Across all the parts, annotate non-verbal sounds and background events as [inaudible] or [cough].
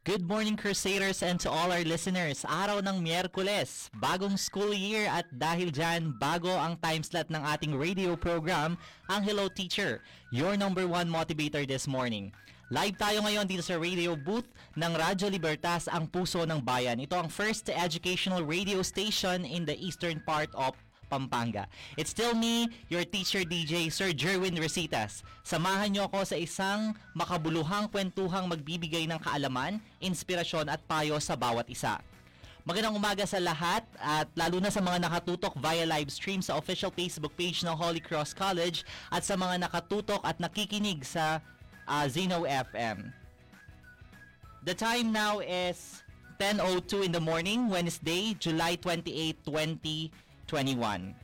Good morning Crusaders and to all our listeners. Araw ng Miyerkules, bagong school year at dahil dyan, bago ang time slot ng ating radio program, ang Hello Teacher, your number one motivator this morning. Live tayo ngayon dito sa radio booth ng Radyo Libertas, ang puso ng bayan. Ito ang first educational radio station in the eastern part of Pampanga. It's still me, your teacher DJ, Sir Jerwin Resitas. Samahan niyo ako sa isang makabuluhang kwentuhang magbibigay ng kaalaman, inspirasyon at payo sa bawat isa. Magandang umaga sa lahat at lalo na sa mga nakatutok via live stream sa official Facebook page ng Holy Cross College at sa mga nakatutok at nakikinig sa uh, Zeno FM. The time now is 10.02 in the morning, Wednesday, July 28, 2020. 2021.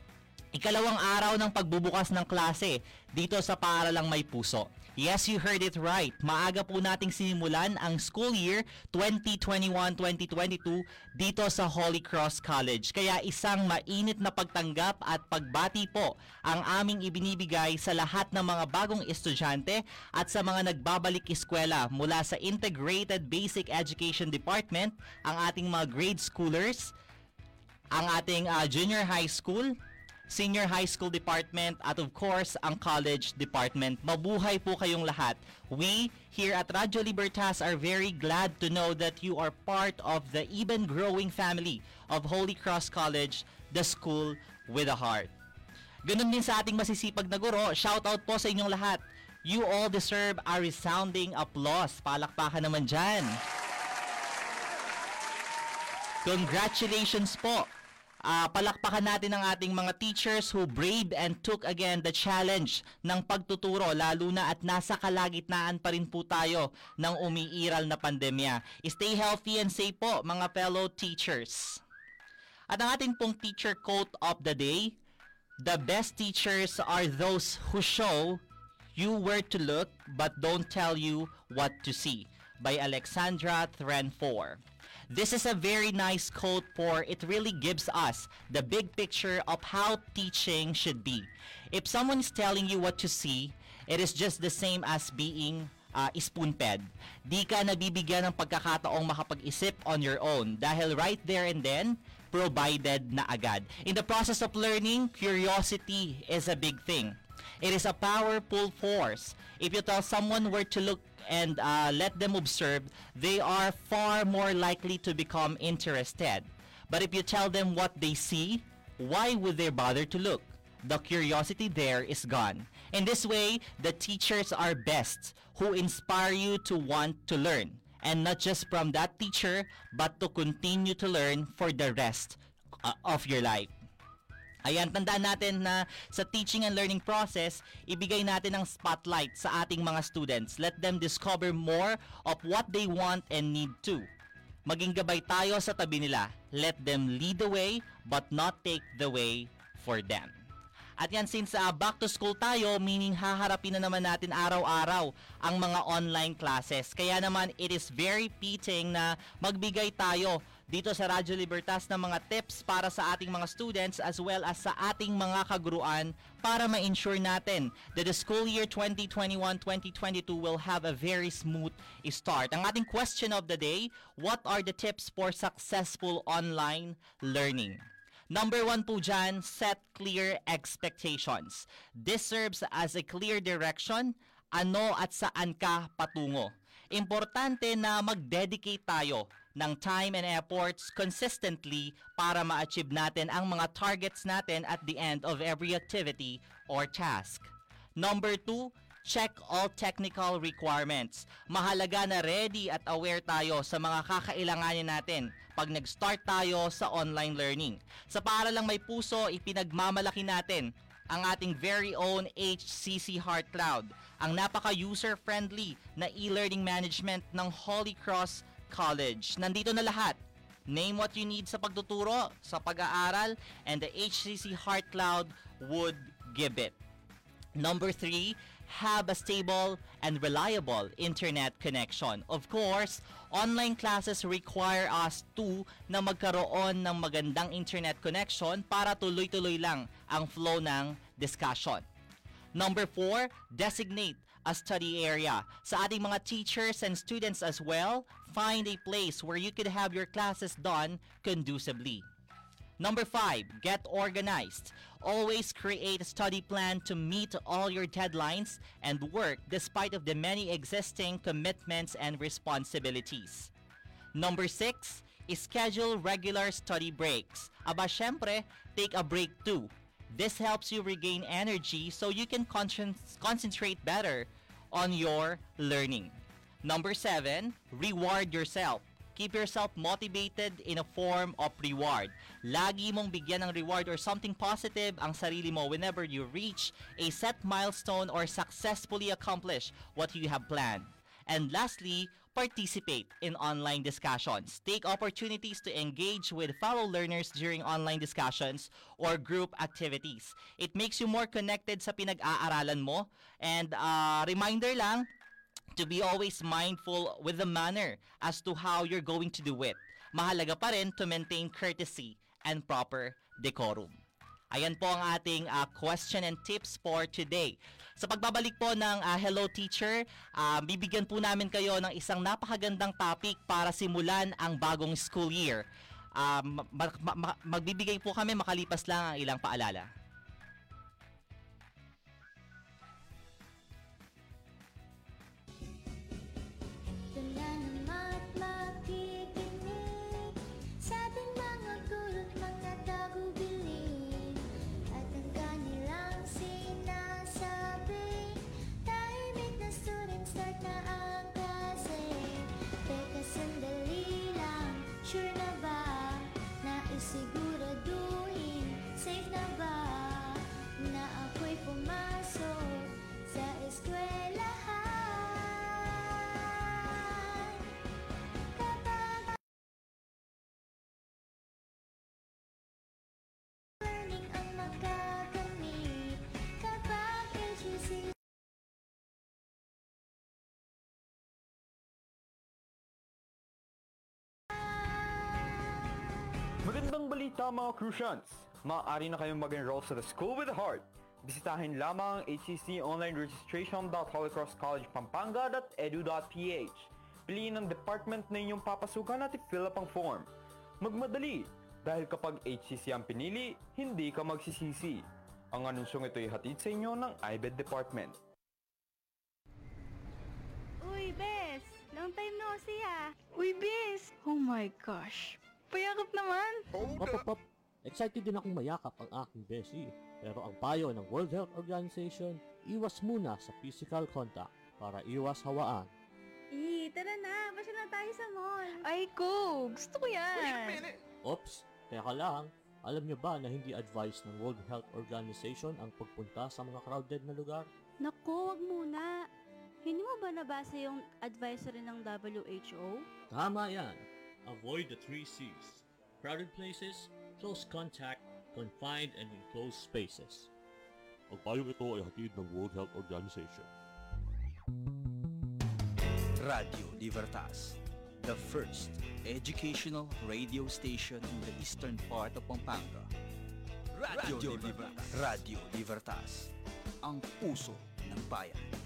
Ikalawang araw ng pagbubukas ng klase dito sa Paaralang May Puso. Yes, you heard it right. Maaga po nating sinimulan ang school year 2021-2022 dito sa Holy Cross College. Kaya isang mainit na pagtanggap at pagbati po ang aming ibinibigay sa lahat ng mga bagong estudyante at sa mga nagbabalik eskwela mula sa Integrated Basic Education Department, ang ating mga grade schoolers, ang ating uh, junior high school, senior high school department, at of course, ang college department. Mabuhay po kayong lahat. We here at Radyo Libertas are very glad to know that you are part of the even growing family of Holy Cross College, the school with a heart. Ganun din sa ating masisipag na guro, shout out po sa inyong lahat. You all deserve a resounding applause. Palakpakan naman dyan. Congratulations po uh, palakpakan natin ang ating mga teachers who braved and took again the challenge ng pagtuturo lalo na at nasa kalagitnaan pa rin po tayo ng umiiral na pandemya. Stay healthy and safe po mga fellow teachers. At ang ating pong teacher quote of the day, The best teachers are those who show you where to look but don't tell you what to see by Alexandra Threnfor. This is a very nice quote for it really gives us the big picture of how teaching should be. If someone is telling you what to see, it is just the same as being uh, spoon-fed. Di ka nabibigyan ng pagkakataong makapag-isip on your own dahil right there and then, provided na agad. In the process of learning, curiosity is a big thing. It is a powerful force. If you tell someone where to look and uh, let them observe, they are far more likely to become interested. But if you tell them what they see, why would they bother to look? The curiosity there is gone. In this way, the teachers are best who inspire you to want to learn. And not just from that teacher, but to continue to learn for the rest uh, of your life. Ayan, tandaan natin na sa teaching and learning process, ibigay natin ang spotlight sa ating mga students. Let them discover more of what they want and need to. Maging gabay tayo sa tabi nila. Let them lead the way but not take the way for them. At yan, since uh, back to school tayo, meaning haharapin na naman natin araw-araw ang mga online classes. Kaya naman, it is very fitting na magbigay tayo dito sa Radyo Libertas ng mga tips para sa ating mga students as well as sa ating mga kaguruan para ma-ensure natin that the school year 2021-2022 will have a very smooth start. Ang ating question of the day, what are the tips for successful online learning? Number one po dyan, set clear expectations. This serves as a clear direction ano at saan ka patungo. Importante na mag-dedicate tayo ng time and efforts consistently para ma-achieve natin ang mga targets natin at the end of every activity or task. Number two, check all technical requirements. Mahalaga na ready at aware tayo sa mga kakailanganin natin pag nag-start tayo sa online learning. Sa paaralang may puso, ipinagmamalaki natin ang ating very own HCC Heart Cloud, ang napaka-user-friendly na e-learning management ng Holy Cross College. Nandito na lahat. Name what you need sa pagtuturo, sa pag-aaral, and the HCC Heart Cloud would give it. Number three, have a stable and reliable internet connection. Of course, online classes require us to na magkaroon ng magandang internet connection para tuloy-tuloy lang ang flow ng discussion. Number four, designate a study area. Sa ating mga teachers and students as well, find a place where you could have your classes done conducively. Number five, get organized. Always create a study plan to meet all your deadlines and work despite of the many existing commitments and responsibilities. Number six, schedule regular study breaks. Aba, syempre, take a break too. This helps you regain energy so you can concen- concentrate better on your learning. Number seven, reward yourself. Keep yourself motivated in a form of reward. Lagi mong bigyan ng reward or something positive ang sarili mo whenever you reach a set milestone or successfully accomplish what you have planned. And lastly, participate in online discussions. Take opportunities to engage with fellow learners during online discussions or group activities. It makes you more connected sa pinag-aaralan mo. And uh, reminder lang, to be always mindful with the manner as to how you're going to do it. Mahalaga pa rin to maintain courtesy and proper decorum. Ayan po ang ating uh, question and tips for today. Sa pagbabalik po ng uh, Hello Teacher, uh, bibigyan po namin kayo ng isang napakagandang topic para simulan ang bagong school year. Uh, ma- ma- ma- magbibigay po kami makalipas lang ang ilang paalala. Balita mga Crucians! Maaari na kayong mag-enroll sa The School with a Heart. Bisitahin lamang ang HCC online registration.holycrosscollegepampanga.edu.ph Piliin ang department na inyong papasukan at i-fill up ang form. Magmadali! Dahil kapag HCC ang pinili, hindi ka magsisisi. Ang anunsyong ito ay hatid sa inyo ng IBED Department. Uy, Bes! Long time no see ah! Uy, Bis! Oh my gosh! Payakap naman! Pop, pop, pop. Excited din akong mayakap ang aking beshi. Pero ang payo ng World Health Organization, iwas muna sa physical contact para iwas hawaan. Eh, tara na! Pasya na tayo sa mall! Ay, ko! Gusto ko yan! Oops, teka lang. Alam niyo ba na hindi advised ng World Health Organization ang pagpunta sa mga crowded na lugar? Naku, wag muna! Hindi mo ba nabasa yung advisory ng WHO? Tama yan. Avoid the three C's. Crowded places, close contact, confined and enclosed spaces. Ang payong ito ay hatid ng World Health Organization. Radio Libertas, the first educational radio station in the eastern part of Pampanga. Radio, Libertas. Radio Libertas, ang puso ng bayan.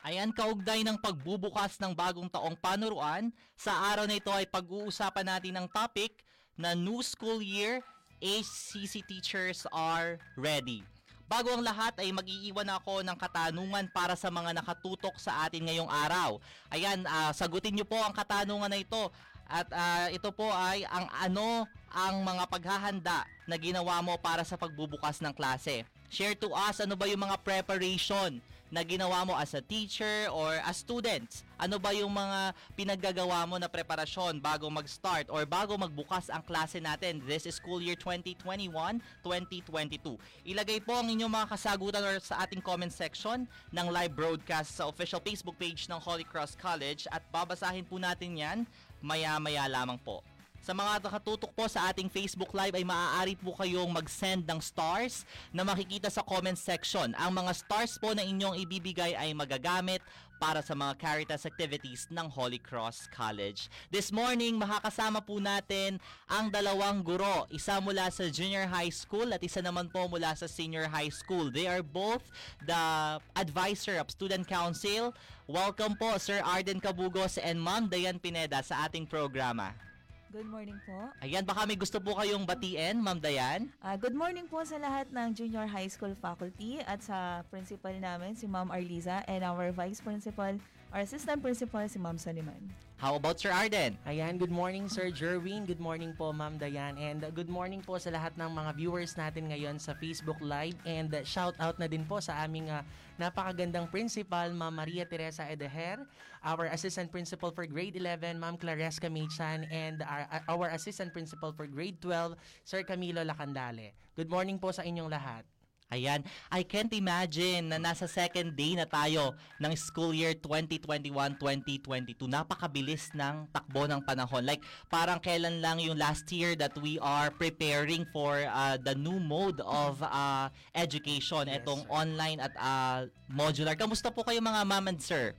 Ayan, kaugnay ng pagbubukas ng bagong taong panuruan, sa araw na ito ay pag-uusapan natin ng topic na New School Year, HCC Teachers Are Ready. Bago ang lahat ay mag-iiwan ako ng katanungan para sa mga nakatutok sa atin ngayong araw. Ayan, ah, sagutin niyo po ang katanungan na ito. At ah, ito po ay ang ano ang mga paghahanda na ginawa mo para sa pagbubukas ng klase. Share to us ano ba yung mga preparation na ginawa mo as a teacher or as students? Ano ba yung mga pinaggagawa mo na preparasyon bago mag-start or bago magbukas ang klase natin this school year 2021-2022? Ilagay po ang inyong mga kasagutan or sa ating comment section ng live broadcast sa official Facebook page ng Holy Cross College at babasahin po natin yan maya-maya lamang po. Sa mga nakatutok po sa ating Facebook Live ay maaari po kayong mag-send ng stars na makikita sa comment section. Ang mga stars po na inyong ibibigay ay magagamit para sa mga Caritas activities ng Holy Cross College. This morning, makakasama po natin ang dalawang guro. Isa mula sa junior high school at isa naman po mula sa senior high school. They are both the advisor of Student Council. Welcome po Sir Arden Cabugos and Ma'am Dayan Pineda sa ating programa. Good morning po. Ayan, baka may gusto po kayong batiin, Ma'am Dayan. Ah, good morning po sa lahat ng junior high school faculty at sa principal namin, si Ma'am Arliza, and our vice principal, our assistant principal, si Ma'am Saliman. How about Sir Arden? Ayan, good morning Sir Jerwin, good morning po Ma'am Dayan, and uh, good morning po sa lahat ng mga viewers natin ngayon sa Facebook Live and uh, shout out na din po sa aming uh, napakagandang principal, Ma'am Maria Teresa Edeher, our assistant principal for grade 11, Ma'am Claresca Michan, and our, uh, our assistant principal for grade 12, Sir Camilo Lacandale. Good morning po sa inyong lahat. Ayan, I can't imagine na nasa second day na tayo ng school year 2021-2022. Napakabilis ng takbo ng panahon. Like, parang kailan lang yung last year that we are preparing for uh, the new mode of uh, education, Yes, itong sir. online at uh, modular. Kamusta po kayo mga ma'am and sir?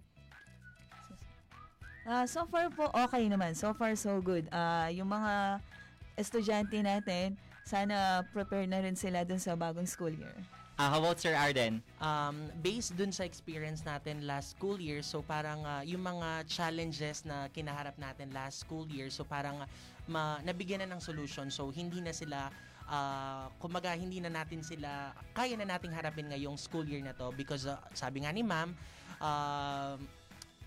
Ah, so far po, okay naman. So far, so good. Ah, yung mga estudyante natin, sana prepare na rin sila dun sa bagong school year. Uh, how about Sir Arden? Um, based dun sa experience natin last school year, so parang uh, yung mga challenges na kinaharap natin last school year, so parang uh, ma- nabigyan na ng solution. So hindi na sila uh, kumaga hindi na natin sila kaya na nating harapin ngayong school year na to because uh, sabi nga ni ma'am um,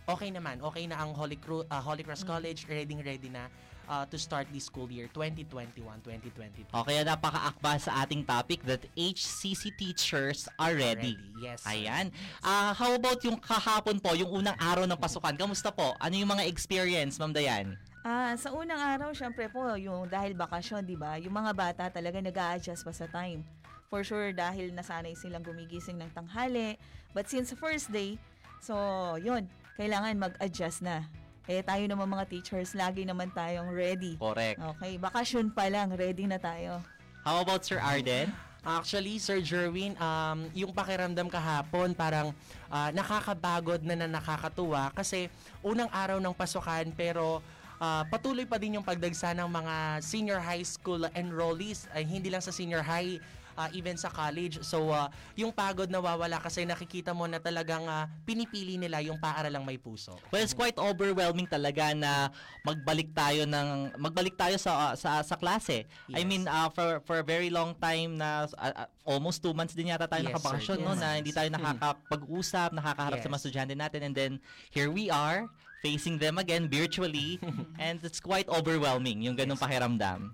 okay naman okay na ang Holy, Cru- uh, Holy Cross College ready ready na uh, to start this school year 2021-2022 O kaya napaka-akba sa ating topic that HCC teachers are ready. yes sir. Ayan. Ah, how about yung kahapon po, yung unang araw ng pasukan? Kamusta po? Ano yung mga experience, Ma'am Dayan? Ah, sa unang araw, syempre po, yung dahil bakasyon, 'di ba? Yung mga bata talaga nag-a-adjust pa sa time. For sure dahil nasanay silang gumigising ng tanghali. But since first day, so 'yun, kailangan mag-adjust na. Eh tayo naman mga teachers, lagi naman tayong ready. Correct. Okay, bakasyon pa lang, ready na tayo. How about Sir Arden? Actually, Sir Jerwin, um, yung pakiramdam kahapon parang ah, nakakabagod na na nakakatuwa kasi unang araw ng pasukan pero ah, patuloy pa din yung pagdagsa ng mga senior high school enrollees, ay hindi lang sa senior high, ah, even sa college. So, ah, yung pagod nawawala kasi nakikita mo na talagang ah, pinipili nila yung paaralang may puso. Well, it's quite overwhelming talaga na magbalik tayo ng magbalik tayo sa sa sa klase. I Yes. mean, uh, for for a very long time na uh, uh, almost two months din yata tayo Yes, nakabakasyon, sir. no, Yes. na hindi tayo nakakapag-usap, nakakaharap sa mga Yes. estudyante natin and then here we are facing them again virtually [laughs] and it's quite overwhelming yung ganung pakiramdam.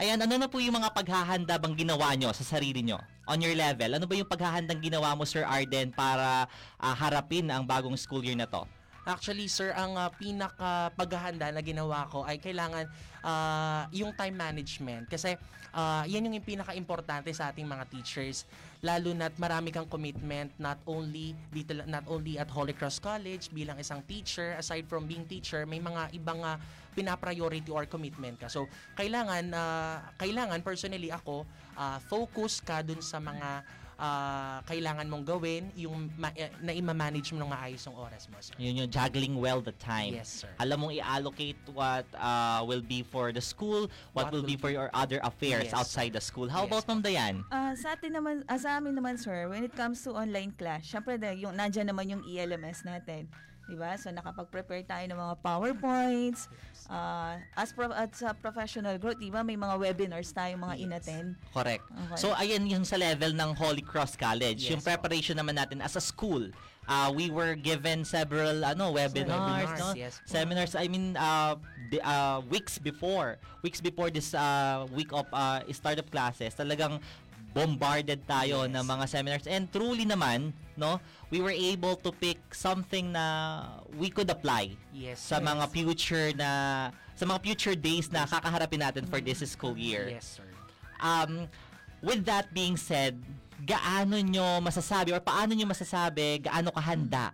Ayan, ano na po yung mga paghahanda bang ginawa nyo sa sarili nyo? On your level, ano ba yung paghahandang ginawa mo, Sir Arden, para ah, harapin ang bagong school year na to? Actually, sir, ang uh, pinaka paghahanda na ginawa ko ay kailangan ah, yung time management. Kasi ah, yan yung pinaka-importante sa ating mga teachers. Lalo na't marami kang commitment not only dito not only at Holy Cross College bilang isang teacher, aside from being teacher, may mga ibang uh, pina-priority or commitment ka. So, kailangan ah, kailangan personally ako ah, focus ka dun sa mga ah, kailangan mong gawin, yung ma- eh, na ima-manage mo ng maayos yung oras mo. sir. Yun yung juggling well the time. Yes, sir. Alam mong i-allocate what uh, will be for the school, what, What will will be for your other affairs Yes, outside the school. How Yes, about Ma'am Dayan? Ah, sa atin naman, ah, sa amin naman sir, when it comes to online class, syempre na, yung nandiyan naman yung ELMS natin. 'Di ba? So nakapag-prepare tayo ng mga PowerPoints. Ah, as pro- at sa professional growth, 'di ba? May mga webinars tayo mga Yes. inattend. Correct. Okay. So ayan yung sa level ng Holy Cross College. Yes, yung preparation naman natin as a school. Uh, we were given several ano webinars, Webinars, no? yes po. Seminars I mean uh, the, uh, weeks before, weeks before this uh, week of uh, start of classes, talagang bombarded tayo Yes. ng mga seminars and truly naman no we were able to pick something na we could apply Yes. sa sir. mga future na sa mga future days na kakaharapin natin for this school year. Yes, sir. Um, with that being said, gaano nyo masasabi or paano nyo masasabi gaano kahanda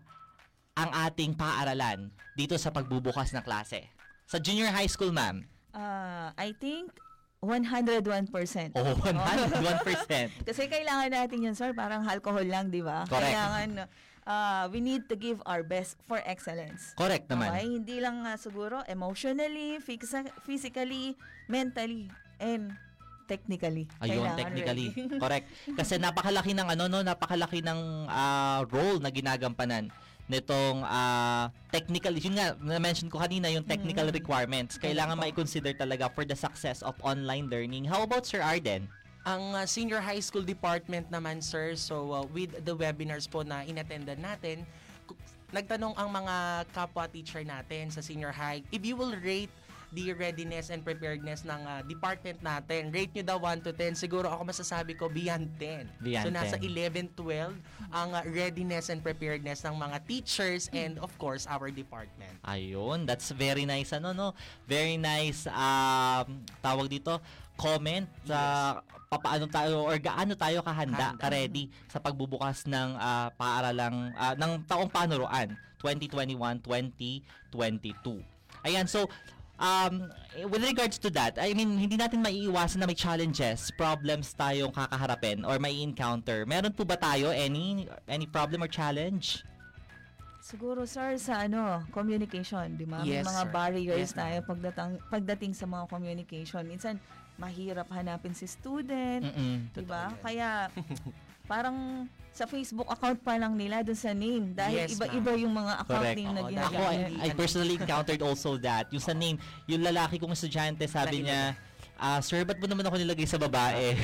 ang ating paaralan dito sa pagbubukas ng klase? Sa junior high school, ma'am. Ah, I think 101%. Oh, [laughs] 101%. [laughs] Kasi kailangan natin yun, sir. Parang alcohol lang, di ba? Correct. Kailangan, ah, we need to give our best for excellence. Correct naman. Okay? Hindi lang ah, siguro emotionally, phys- physically, mentally, and technically. Ayun, Kailangan technically. ready. [laughs] Correct. Kasi napakalaki ng ano no, napakalaki ng ah, role na ginagampanan nitong ah, technical, yun nga, na-mention ko kanina yung technical Mm. requirements. Kailangan po. mai-consider talaga for the success of online learning. How about Sir Arden? Ang uh, senior high school department naman, sir, so uh, with the webinars po na inattendan natin, nagtanong ang mga kapwa teacher natin sa senior high, if you will rate the readiness and preparedness ng uh, department natin, rate nyo daw 1 to 10, siguro ako masasabi ko beyond 10. Beyond so nasa 10. 11, 12 ang uh, readiness and preparedness ng mga teachers and of course our department. Ayun, that's very nice ano no. Very nice um tawag dito comment sa papaano tayo or gaano tayo kahanda, Handa. ka-ready sa pagbubukas ng ah, paaralang ah, ng taong panuruan 2021-2022. Ayan, so um, with regards to that, I mean, hindi natin maiiwasan na may challenges, problems tayong kakaharapin or may encounter. Meron po ba tayo any any problem or challenge? Siguro, sir, sa ano, communication, di ba? May Yes, mga sir. barriers Yes, tayo pagdating, pagdating sa mga communication. Minsan, mahirap hanapin si student, Mm-mm. di ba? Kaya, [laughs] parang sa Facebook account pa lang nila dun sa name. Dahil Yes, iba-iba yung mga account Correct. name na Oo, ginagamit. Ako, I, I personally encountered also that. Yung sa name, yung lalaki kong estudyante, sabi niya, ah, sir, ba't mo naman ako nilagay sa babae? [laughs]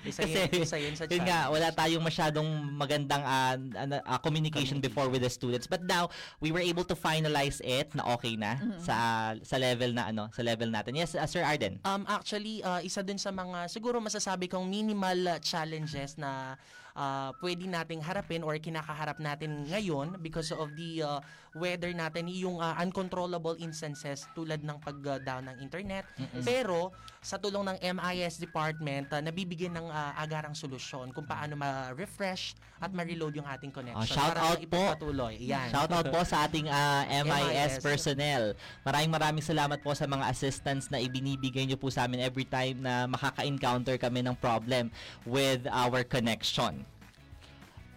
Isa Kasi, yun, isa yun sa yun nga, challenge. wala tayong masyadong magandang ano, ah, communication before with the students. But now, we were able to finalize it na okay na sa sa level na ano, sa level natin. Yes, ah, Sir Arden. Um, actually, uh, isa dun sa mga, siguro masasabi kong minimal uh, challenges na uh, pwede nating harapin or kinakaharap natin ngayon because of the uh, weather natin, yung uh, uncontrollable instances tulad ng pag-down ng internet. Pero, sa tulong ng MIS department, uh, nabibigyan ng uh, agarang solusyon kung paano ma-refresh at ma-reload yung ating connection. Oh, shout para out po. Yan. Shout out po sa ating ah, MIS MIS. personnel. Maraming maraming salamat po sa mga assistance na ibinibigay niyo po sa amin every time na makaka-encounter kami ng problem with our connection.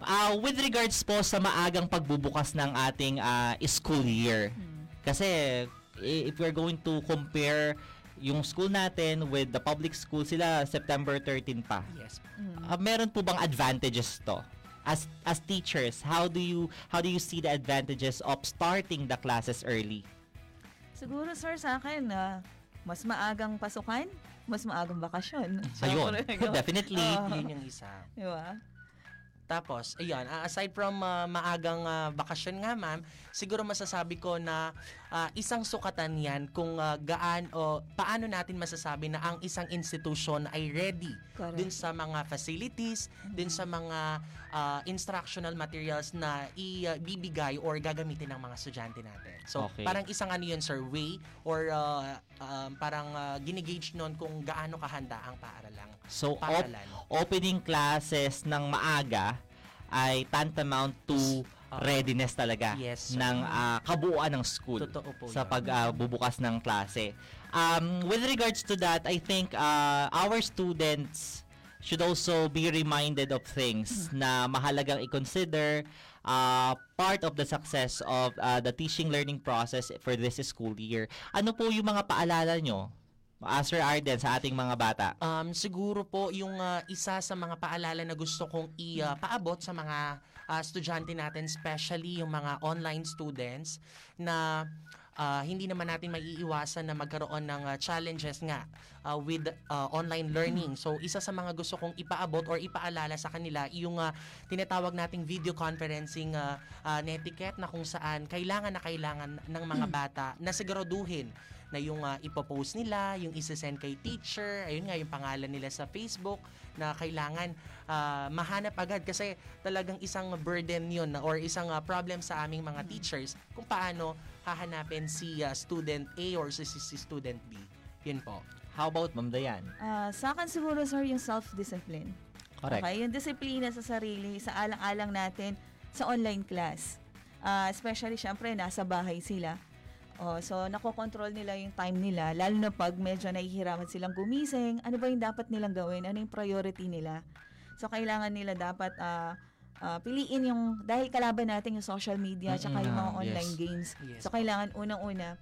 Ah, with regards po sa maagang pagbubukas ng ating ah, school year. Kasi if we're going to compare yung school natin with the public school, sila September 13 pa. Yes. Ah, meron po bang advantages to? As as teachers, how do you how do you see the advantages of starting the classes early? Siguro, sir, sa akin, ah, mas maagang pasukan, mas maagang bakasyon. Ayun, [laughs] [laughs] definitely. Oo. Yun yung isa. Di ba? Tapos, ayun, aside from ah, maagang ah, bakasyon nga ma'am, siguro masasabi ko na ah, isang sukatan yan kung ah, gaan o paano natin masasabi na ang isang institution ay ready Correct. dun sa mga facilities, dun sa mga ah, instructional materials na ibibigay or gagamitin ng mga estudyante natin. So, Okay. parang isang ano yun, sir, way or ah, um, parang uh, ginigage nun kung gaano kahanda ang paaralang So, op- paaralan. opening classes ng maaga ay tantamount to Ah. readiness talaga Yes, sir. ng ah, kabuuan ng school Totoo po sa pagbubukas ng klase. Um, with regards to that, I think uh, our students should also be reminded of things na mahalagang i-consider uh, part of the success of uh, the teaching learning process for this school year. Ano po yung mga paalala nyo, uh, Sir Arden, sa ating mga bata? Um, siguro po yung ah, isa sa mga paalala na gusto kong ipaabot sa mga ah, estudyante natin, especially yung mga online students na ah, hindi naman natin maiiwasan na magkaroon ng ah, challenges nga ah, with ah, online learning. So isa sa mga gusto kong ipaabot or ipaalala sa kanila yung ah, tinatawag nating video conferencing ah, ah, netiquette na kung saan kailangan na kailangan ng mga bata na siguraduhin na yung uh, ipopost nila, yung isesend kay teacher, ayun nga yung pangalan nila sa Facebook na kailangan ah, mahanap agad kasi talagang isang burden yun na- or isang ah, problem sa aming mga teachers kung paano hahanapin si ah, student A or si, si, si student B. Yun po. How about Ma'am Dayan? Ah, sa akin siguro, sir, yung self-discipline. Correct. Okay, yung disiplina sa sarili, sa alang-alang natin sa online class. Ah, especially, syempre, nasa bahay sila. Oo, so nakokontrol nila yung time nila, lalo na pag medyo nahihirapan silang gumising, ano ba yung dapat nilang gawin, ano yung priority nila. So kailangan nila dapat ah, ah, piliin yung, dahil kalaban natin yung social media, tsaka yung mga online Yes. games. Yes. So kailangan unang-una,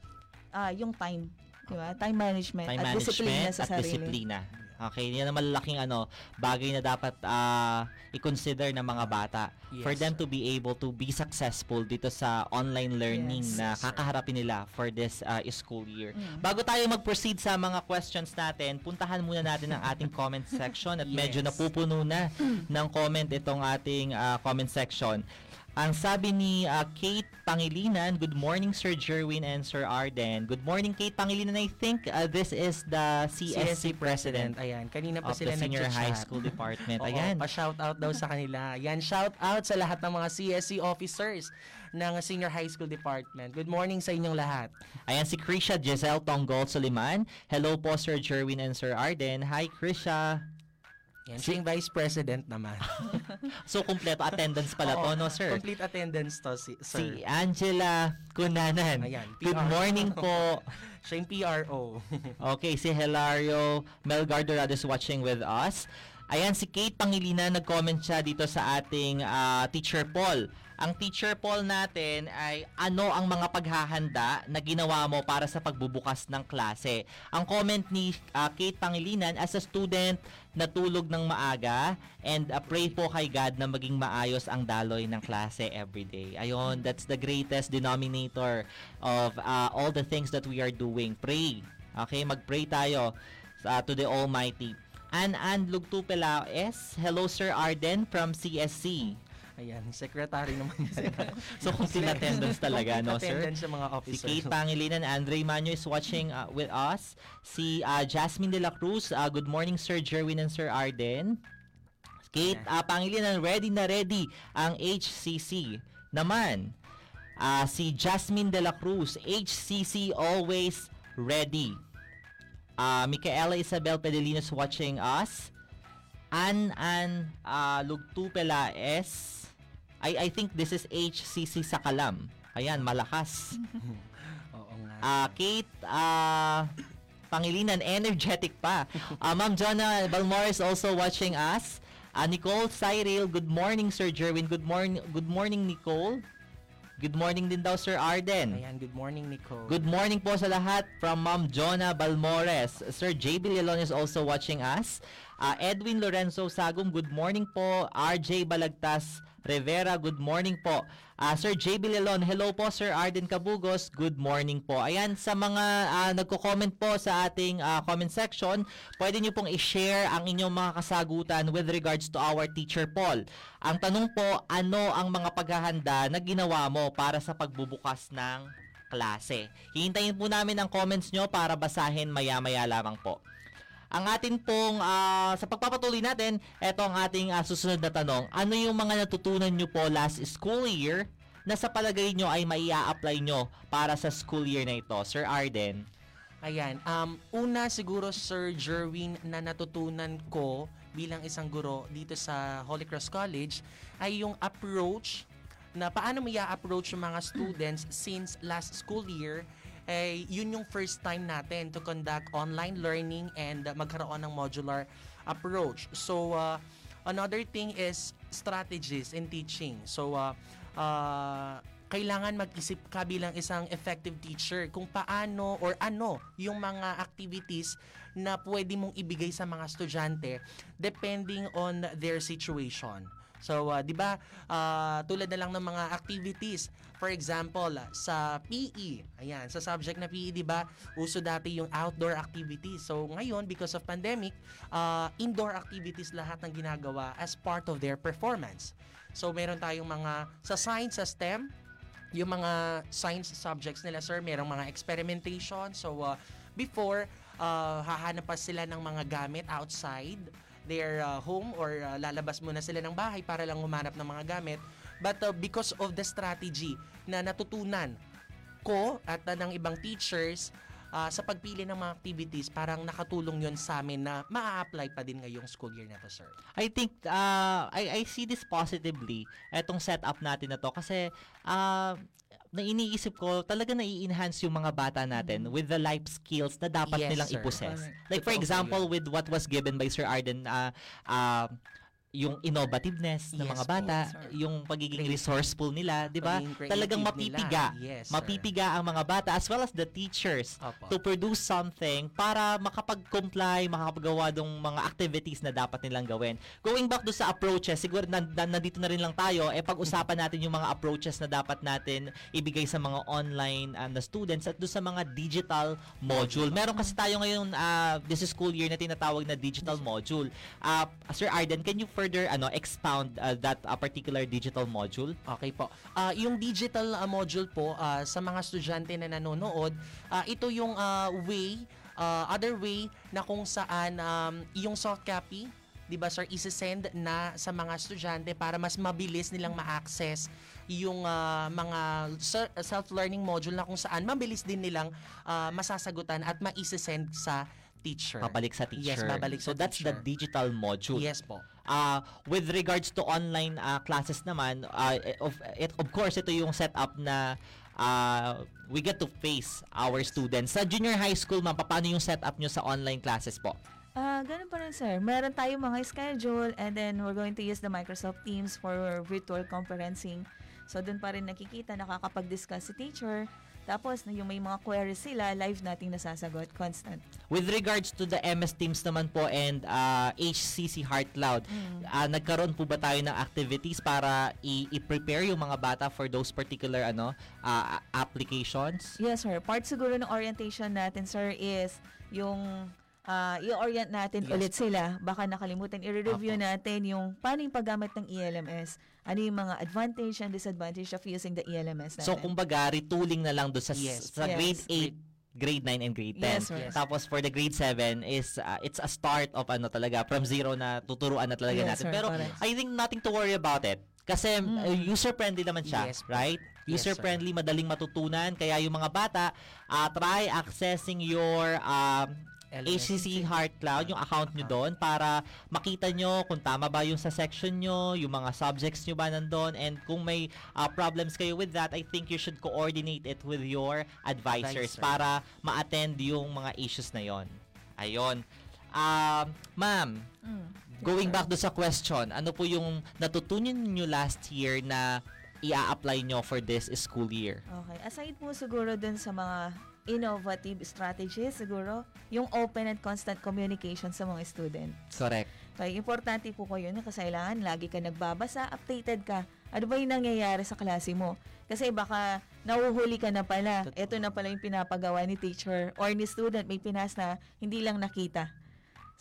ah, yung time, di ba? Time management Time at management disiplina sa at sarili. disiplina. Okay, yan ang malalaking ano, bagay na dapat ah, i-consider ng mga bata for Yes. them to be able to be successful dito sa online learning Yes. na kakaharapin nila for this ah, school year. Mm. Bago tayo mag-proceed sa mga questions natin, puntahan muna natin ang ating comment section at medyo Yes. napupuno na ng comment itong ating ah, comment section. Ang sabi ni ah, Kate Pangilinan, good morning Sir Jerwin and Sir Arden. Good morning Kate Pangilinan. I think ah, this is the CSC president Ayan, kanina pa sila senior high school department. [laughs] Oo, Ayan. pa-shout out daw sa kanila. Yan, shout out sa lahat ng mga CSC officers ng Senior High School Department. Good morning sa inyong lahat. Ayan si Krisha Giselle Tonggol Suliman. Hello po Sir Jerwin and Sir Arden. Hi Krisha. Yan, siya yung Vice President naman. [laughs] So kumpleto attendance pala to, Oo, no sir? Complete attendance to, si, Si sir. Angela Kunanan. Ayan, Good PR. morning po. [laughs] siya yung PRO. [laughs] Okay, si Hilario Melgar Dorado is watching with us. Ayan, si Kate Pangilinan, nag-comment siya dito sa ating ah, teacher poll. Ang teacher poll natin ay ano ang mga paghahanda na ginawa mo para sa pagbubukas ng klase. Ang comment ni ah, Kate Pangilinan, as a student, natulog ng maaga and ah, pray po kay God na maging maayos ang daloy ng klase every day. Ayun, that's the greatest denominator of ah, all the things that we are doing. Pray. Okay, mag-pray tayo ah, to the Almighty. An An Lugtupela S. Hello Sir Arden from CSC. Ayan, secretary naman yan. So complete attendance talaga, no sir? attendance sa mga Si officers. Kate Pangilinan, Andre Manyo is watching uh, with us. Si uh, Jasmine De La Cruz, uh, good morning Sir Jerwin and Sir Arden. Kate uh, Pangilinan, ready na ready ang HCC. Naman, uh, si Jasmine De La Cruz, HCC always ready. Uh, Micaela Isabel Pedelinos watching us. An An uh, Lugtupela S. I, I think this is HCC Sakalam. Ayan, malakas. [laughs] Oo nga. Ah, Kate, ah, Pangilinan, energetic pa. Ah, Ma'am Jonna Balmores also watching us. Ah, Nicole Cyril, good morning Sir Jerwin. Good morning, good morning Nicole. Good morning din daw Sir Arden. Ayan, good morning, Nicole. Good morning po sa lahat from Ma'am Jonna Balmores. Sir JB Leon is also watching us. Ah, Edwin Lorenzo Sagum, good morning po. RJ Balagtas Rivera, good morning po. Ah, Sir JB Lelon, hello po Sir Arden Cabugos, good morning po. Ayan, sa mga ah, nagko-comment po sa ating ah, comment section, pwede nyo pong i-share ang inyong mga kasagutan with regards to our teacher poll. Ang tanong po, ano ang mga paghahanda na ginawa mo para sa pagbubukas ng klase? Hihintayin po namin ang comments nyo para basahin maya-maya lamang po. Ang atin pong, ah, sa pagpapatuloy natin, eto ang ating ah, susunod na tanong. Ano yung mga natutunan nyo po last school year na sa palagay nyo ay maia-apply nyo para sa school year na ito? Sir Arden? Ayan, um, una siguro Sir Jerwin na natutunan ko bilang isang guro dito sa Holy Cross College ay yung approach na paano mo i-approach yung mga students since last school year eh, yun yung first time natin to conduct online learning and uh, magkaroon ng modular approach. So, uh, another thing is strategies in teaching. So, uh, uh, kailangan mag-isip ka bilang isang effective teacher kung paano or ano yung mga activities na pwede mong ibigay sa mga estudyante depending on their situation. So, uh, 'di ba? Uh, tulad na lang ng mga activities. For example, sa PE, ayan, sa subject na PE, 'di ba? Uso dati yung outdoor activities. So, ngayon because of pandemic, uh, indoor activities lahat ng ginagawa as part of their performance. So, meron tayong mga sa science, sa STEM, yung mga science subjects nila, sir, merong mga experimentation. So, uh, before, uh, hahanap pa sila ng mga gamit outside their uh, home or uh, lalabas muna sila ng bahay para lang humanap ng mga gamit. But uh, because of the strategy na natutunan ko at uh, ng ibang teachers, ah, sa pagpili ng mga activities, parang nakatulong yon sa amin na maa-apply pa din ngayong school year na to, sir. I think uh, I I see this positively etong setup natin na to kasi uh, na iniisip ko talaga na i-enhance yung mga bata natin with the life skills na dapat Yes, nilang sir. i-possess. Correct. Like for example with what was given by Sir Arden uh, uh, yung innovativeness ng Yes mga po, bata, sir. yung pagiging resourceful nila, 'di ba? Talagang mapipiga. nila. Yes, sir. mapipiga ang mga bata as well as the teachers Opo. to produce something para makapag-comply, makakapagawa ng mga activities na dapat nilang gawin. Going back do sa approaches, siguro na, na, nandito na rin lang tayo, eh pag-usapan natin yung mga approaches na dapat natin ibigay sa mga online uh, na students at do sa mga digital module. Meron kasi tayo ngayon uh, this is school year na tinatawag na digital module. Uh, Sir Arden, can you further ano expound uh, that uh, particular digital module? Okay po. Ah, yung digital ah, module po ah, sa mga estudyante na nanonood, ah, ito yung ah, way, ah, other way na kung saan um, yung soft copy 'di ba sir, isi-send na sa mga estudyante para mas mabilis nilang ma-access yung ah, mga self-learning module na kung saan mabilis din nilang ah, masasagutan at ma-send sa teacher. Babalik sa teacher. Yes, babalik so sa that's the digital module. Yes po. Uh, with regards to online uh, classes naman, uh, of, it, of course, ito yung setup na uh, we get to face our students. Sa junior high school, ma'am, paano yung setup nyo sa online classes po? Ah, ganun pa rin sir. Meron tayong mga schedule and then we're going to use the Microsoft Teams for virtual conferencing. So doon pa rin nakikita, nakakapag-discuss si teacher. Tapos na yung may mga queries sila, live nating nasasagot, constant. With regards to the MS Teams naman po and uh, HCC Heart Cloud, uh, nagkaroon po ba tayo ng activities para i- i-prepare yung mga bata for those particular ano uh, applications? Yes sir. Part siguro ng orientation natin sir is yung ah, i-orient natin Yes. ulit sila. Baka nakalimutan, i-review Apo. natin yung paano yung paggamit ng ELMS. Ano yung mga advantage and disadvantage of using the ELMS natin. So kumbaga retooling na lang do sa Yes. sa Yes. grade 8 grade 9 and grade 10. Yes. Yes. Tapos for the grade 7 is uh, it's a start of ano talaga from zero na tuturuan na talaga Yes, natin. sir, Pero correct. I think nothing to worry about it. Kasi Mm. uh, user friendly naman siya, Yes, right? Yes, User sir. friendly, madaling matutunan kaya yung mga bata uh, try accessing your um, HCC Heart Cloud, yung account nyo doon para makita nyo kung tama ba yung sa section nyo, yung mga subjects nyo ba nandun, and kung may uh, problems kayo with that, I think you should coordinate it with your advisors Advisor. para ma-attend yung mga issues na yon. Ayon. Um, ma'am, Mm. going back do sa question, ano po yung natutunan nyo last year na i-apply nyo for this school year? Okay. Aside po siguro dun sa mga innovative strategies siguro, yung open and constant communication sa mga student. Correct. Kaya importante po ko yun kasi kailangan lagi ka nagbabasa, updated ka. Ano ba yung nangyayari sa klase mo? Kasi baka nahuhuli ka na pala. Totoo. Ito na pala yung pinapagawa ni teacher or ni student. May pinas na hindi lang nakita.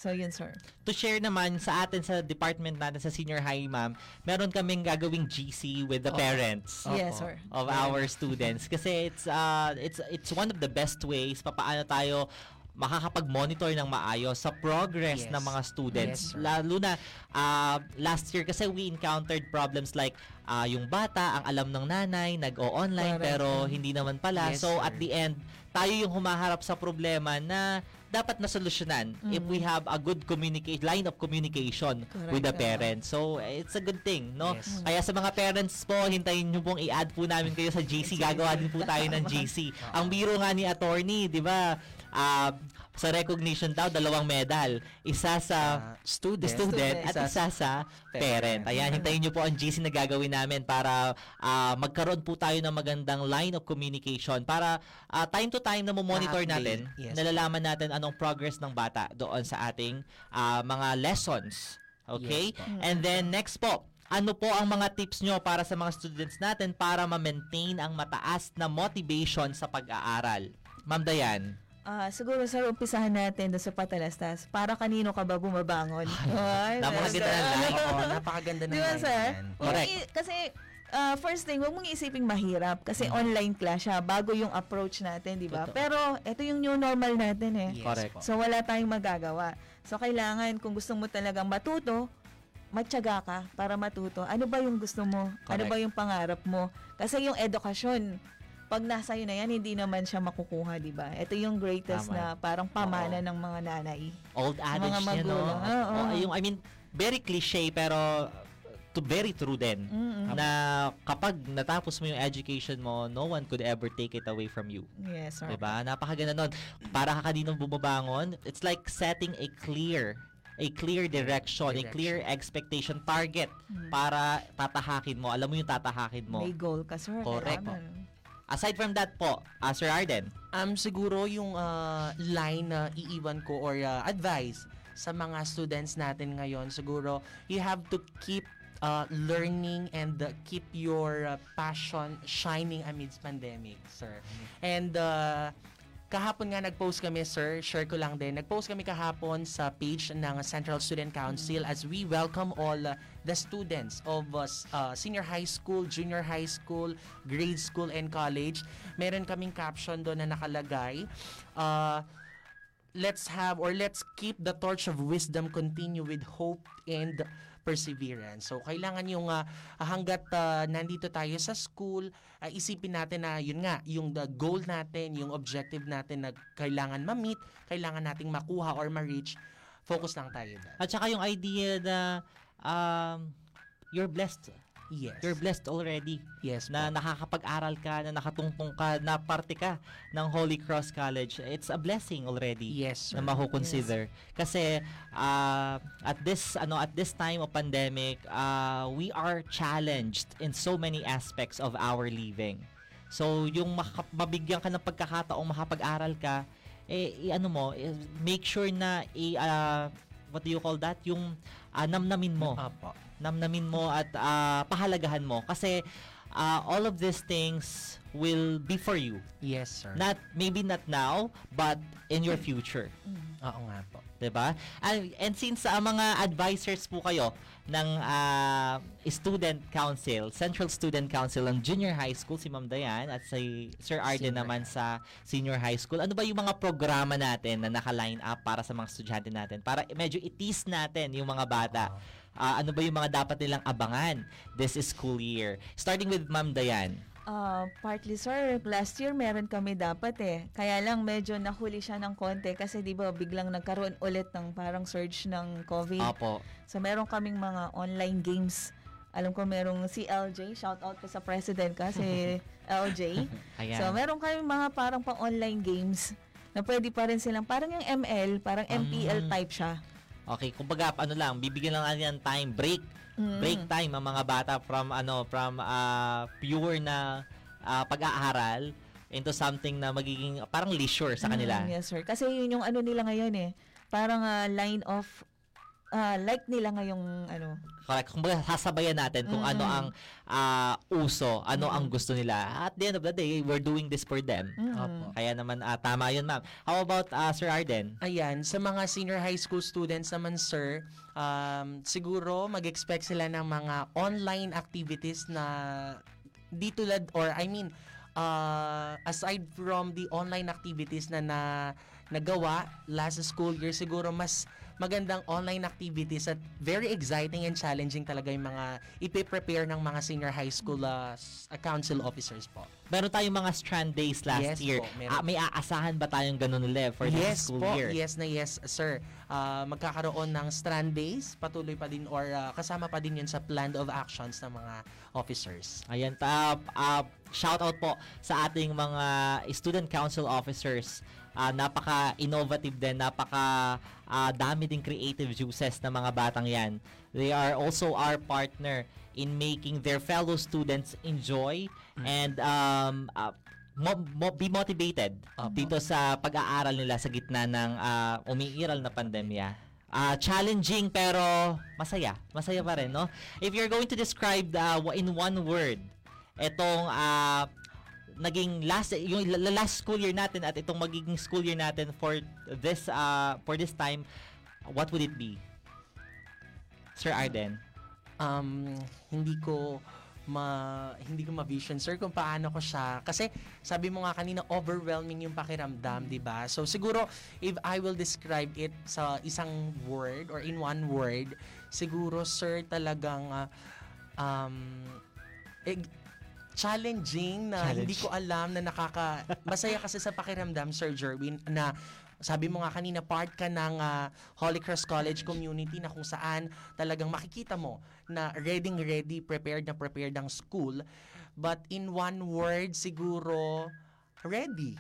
So yun sir. to share naman sa atin sa department natin sa senior high ma'am, meron kaming gagawing GC with the Opo. parents Opo. Yes sir. of our students kasi it's uh it's it's one of the best ways papaano tayo makakapag-monitor ng maayos sa progress Yes. ng mga students. Yes, sir. Lalo na uh, last year kasi we encountered problems like uh, yung bata ang alam ng nanay, nag-o-online pero hindi naman pala. Yes, so sir. at the end, tayo yung humaharap sa problema na dapat na solusyonan if we have a good communicate line of communication Correct, with the parents. So it's a good thing, no? Yes. Kaya sa mga parents po, hintayin niyo pong i-add po namin kayo sa GC. Gagawa din po tayo ng GC. [laughs] Ang biro nga ni attorney, 'di ba? Ah, sa recognition daw dalawang medal. Isa sa Ah, student, student at isa sa parent. Ayan, hintayin niyo po ang GC na gagawin namin para ah, magkaroon po tayo ng magandang line of communication para ah, time to time na monitor Na-update. natin, Yes. nalalaman natin anong progress ng bata doon sa ating ah, mga lessons. Okay? Yes po. And then next po, ano po ang mga tips nyo para sa mga students natin para ma-maintain ang mataas na motivation sa pag-aaral? Ma'am Dayan. Ah, siguro sir, umpisahan natin doon sa patalastas. Para kanino ka ba bumabangon? [laughs] Ay, napakaganda ng line. Oo, [laughs] napakaganda ng Di ba, line sir? yan. Huwag Correct. i- kasi, ah, first thing, huwag mong isiping mahirap kasi online class siya bago yung approach natin, di ba? Totoo. Pero, ito yung new normal natin eh. Yes Correct. po. So, wala tayong magagawa. So, kailangan, kung gusto mo talagang matuto, matyaga ka para matuto. Ano ba yung gusto mo? Ano Correct. ba yung pangarap mo? Kasi yung edukasyon, pag nasa na yan, hindi naman siya makukuha, di ba? Ito yung greatest Tama. na parang pamana ng mga nanay. Old adage mga niya, no? magulang. Oo. Oo, yung, I mean, very cliche, pero to very true din. Mm-mm. Na kapag natapos mo yung education mo, no one could ever take it away from you. Yes, sir. Diba? Napakaganda nun. Para ka kaninong bumabangon, it's like setting a clear a clear direction, a clear expectation target Mm. para tatahakin mo. Alam mo yung tatahakin mo. May goal ka, sir. Correct. Kailangan. Aside from that po, uh, Sir Arden, Um, siguro yung ah, line na iiwan ko or ah, advice sa mga students natin ngayon, siguro you have to keep ah, learning and ah, keep your ah, passion shining amidst pandemic, sir. And ah, kahapon nga nag-post kami, sir, share ko lang din. Nag-post kami kahapon sa page ng Central Student Council as we welcome all uh, the students of uh, uh, senior high school, junior high school, grade school, and college. Meron kaming caption doon na nakalagay. Uh, let's have or let's keep the torch of wisdom continue with hope and perseverance. So kailangan yung uh, hangga't uh, nandito tayo sa school, uh, isipin natin na yun nga, yung the goal natin, yung objective natin na kailangan ma-meet, kailangan nating makuha or ma-reach, focus lang tayo doon. at saka yung idea na um, you're blessed. Yes. You're blessed already. Yes na po. nakakapag-aral ka, na nakatungtong ka, na parte ka ng Holy Cross College. It's a blessing already. Yes, na sir. makukonsider. Kasi uh, at this ano at this time of pandemic, uh, we are challenged in so many aspects of our living. So yung mabigyan ka ng pagkakataong makapag-aral ka, eh i- ano mo, eh, make sure na i uh, what do you call that? Yung uh, namnamin mo. Apo. Namnamin mo at uh, pahalagahan mo kasi uh, all of these things will be for you. Yes, sir. Not maybe not now, but in your future. Oo nga po. 'Di ba? And, and since ang mga advisors po kayo ng ah, Student Council, Central Student Council ng Junior High School si Ma'am Dayan at si Sir Arden Senior naman sa Senior High School. Ano ba yung mga programa natin na naka-line up para sa mga estudyante natin? Para medyo itis natin yung mga bata. Ah, ano ba yung mga dapat nilang abangan this school year? Starting with Ma'am Dayan. Ah, partly sir, last year meron kami dapat eh. Kaya lang medyo nahuli siya ng konti kasi 'di ba biglang nagkaroon ulit ng parang surge ng COVID. Opo. So meron kaming mga online games. Alam ko merong si LJ, shout out ko sa president ka si LJ. So meron kaming mga parang pang online games na pwede pa rin silang parang yung ML, parang MPL Mm. type siya. Okay, kumbaga ano lang, bibigyan lang natin ng time break. Mm. Break time ang mga bata from ano, from ah, pure na ah, pag-aaral into something na magiging parang leisure sa kanila. Mm, yes, sir. Kasi yun yung ano nila ngayon eh. Parang ah, line of ah, like nila ngayong ano. Correct. Kumbaga sasabayan natin kung ano Mm. ang ah, uso, ano ang gusto nila. At the end of the day, we're doing this for them. Mm. Opo. Kaya naman ah, tama 'yun, ma'am. How about ah, Sir Arden? Ayan, sa mga senior high school students naman, sir, um, siguro mag-expect sila ng mga online activities na di tulad, or I mean, uh, aside from the online activities na, na nagawa last school year, siguro mas magandang online activities at very exciting and challenging talaga yung mga ipiprepare ng mga senior high school uh, uh, council officers po. Meron tayong mga strand days last Yes year. po, meron. Ah, may aasahan ba tayong ganun ulit for yes this school po, year? yes na yes, sir. Ah, magkakaroon ng strand days, patuloy pa din or ah, kasama pa din yun sa plan of actions ng mga officers. Ayan, ta, uh, shout out po sa ating mga student council officers. Ah, napaka-innovative din, napaka ah, dami ding creative juices ng mga batang yan. They are also our partner in making their fellow students enjoy and um, ah, mo- mo- be motivated dito sa pag-aaral nila sa gitna ng ah, umiiral na pandemya. Ah, challenging pero masaya. Masaya pa rin, no? If you're going to describe the in one word etong ah, naging last yung la- last school year natin at itong magiging school year natin for this ah, for this time, what would it be? Sir Arden. Um, hindi ko ma hindi ko ma-vision sir kung paano ko siya kasi sabi mo nga kanina overwhelming yung pakiramdam, 'di ba? So siguro if I will describe it sa isang word or in one word, siguro sir talagang ah, um challenging na Challenge. hindi ko alam na nakaka... Masaya kasi sa pakiramdam, Sir Jerwin, na sabi mo nga kanina, part ka ng ah, Holy Cross College community na kung saan talagang makikita mo na ready ready, prepared na prepared ang school. But in one word, siguro, ready.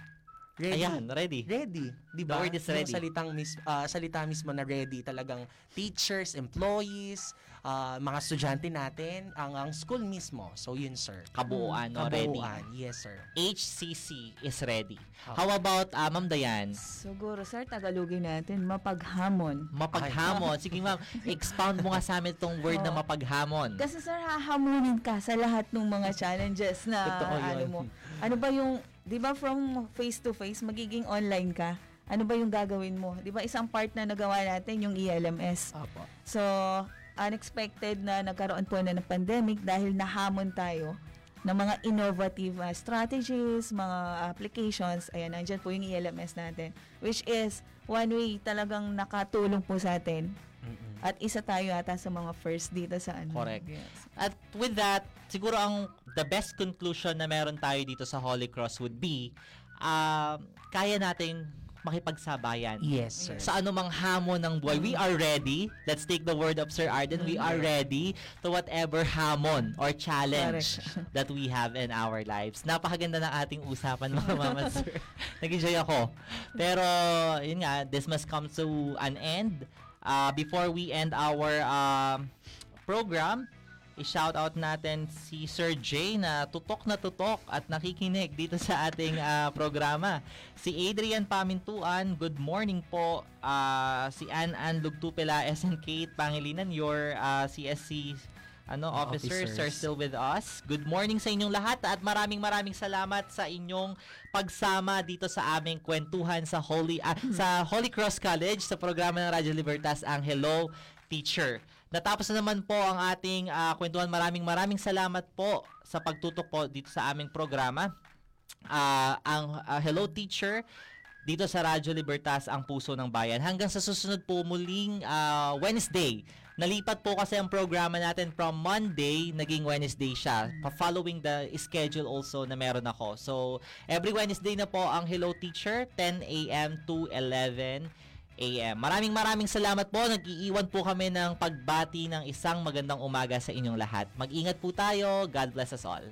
Ready. Ayan, ready. Ready, 'di ba? The word is Yung ready. salitang mis ah, salita mismo na ready talagang teachers, employees, ah, mga estudyante natin, ang ang school mismo. So yun sir. Kabuuan, no? Ready. Kabuuan, yes sir. HCC is ready. Okay. How about uh, Ma'am Dayan? Siguro, sir, Tagalogin natin, mapaghamon. Mapaghamon. Sige ma'am, [laughs] expound mo nga sa amin itong word na Oo. mapaghamon. Kasi sir, hahamunin ka sa lahat ng mga challenges na Totoo yun. ano mo. Ano ba yung, di ba from face to face, magiging online ka? Ano ba yung gagawin mo? Di ba isang part na nagawa natin yung ELMS. Opo. So, unexpected na nagkaroon po na ng pandemic dahil nahamon tayo ng mga innovative uh, strategies, mga applications. Ayan, nandyan po yung ELMS natin. Which is, one way talagang nakatulong po sa atin. At isa tayo ata sa mga first dito sa ano. Correct. Yes. At with that, siguro ang the best conclusion na meron tayo dito sa Holy Cross would be, um, kaya nating makipagsabayan. Yes sir. Sa anumang hamon ng buhay, we are ready. Let's take the word of Sir Arden. We are ready to whatever hamon or challenge [laughs] that we have in our lives. Napakaganda ng ating usapan mga mama [laughs] sir. Nag-enjoy ako. Pero, yun nga, this must come to an end. Uh, before we end our um, program, i-shout out natin si Sir Jay na tutok na tutok at nakikinig dito sa ating ah, programa. Si Adrian Pamintuan, good morning po. Ah, si Ann Ann Lugtupela, SN Kate Pangilinan, your ah, CSC ano, officers, are Officers. still with us. Good morning sa inyong lahat at maraming maraming salamat sa inyong pagsama dito sa aming kwentuhan sa Holy ah, sa Holy Cross College sa programa ng Radyo Libertas ang Hello Teacher. Natapos na naman po ang ating ah, kwentuhan. Maraming maraming salamat po sa pagtutok po dito sa aming programa. Ah, ang ah, Hello Teacher dito sa Radyo Libertas ang puso ng bayan. Hanggang sa susunod po muling ah, Wednesday. Nalipat po kasi ang programa natin from Monday, naging Wednesday siya. Following the schedule also na meron ako. So, every Wednesday na po ang Hello Teacher, 10 a.m. to 11 a.m. Maraming maraming salamat po. Nag-iiwan po kami ng pagbati ng isang magandang umaga sa inyong lahat. Mag-ingat po tayo. God bless us all.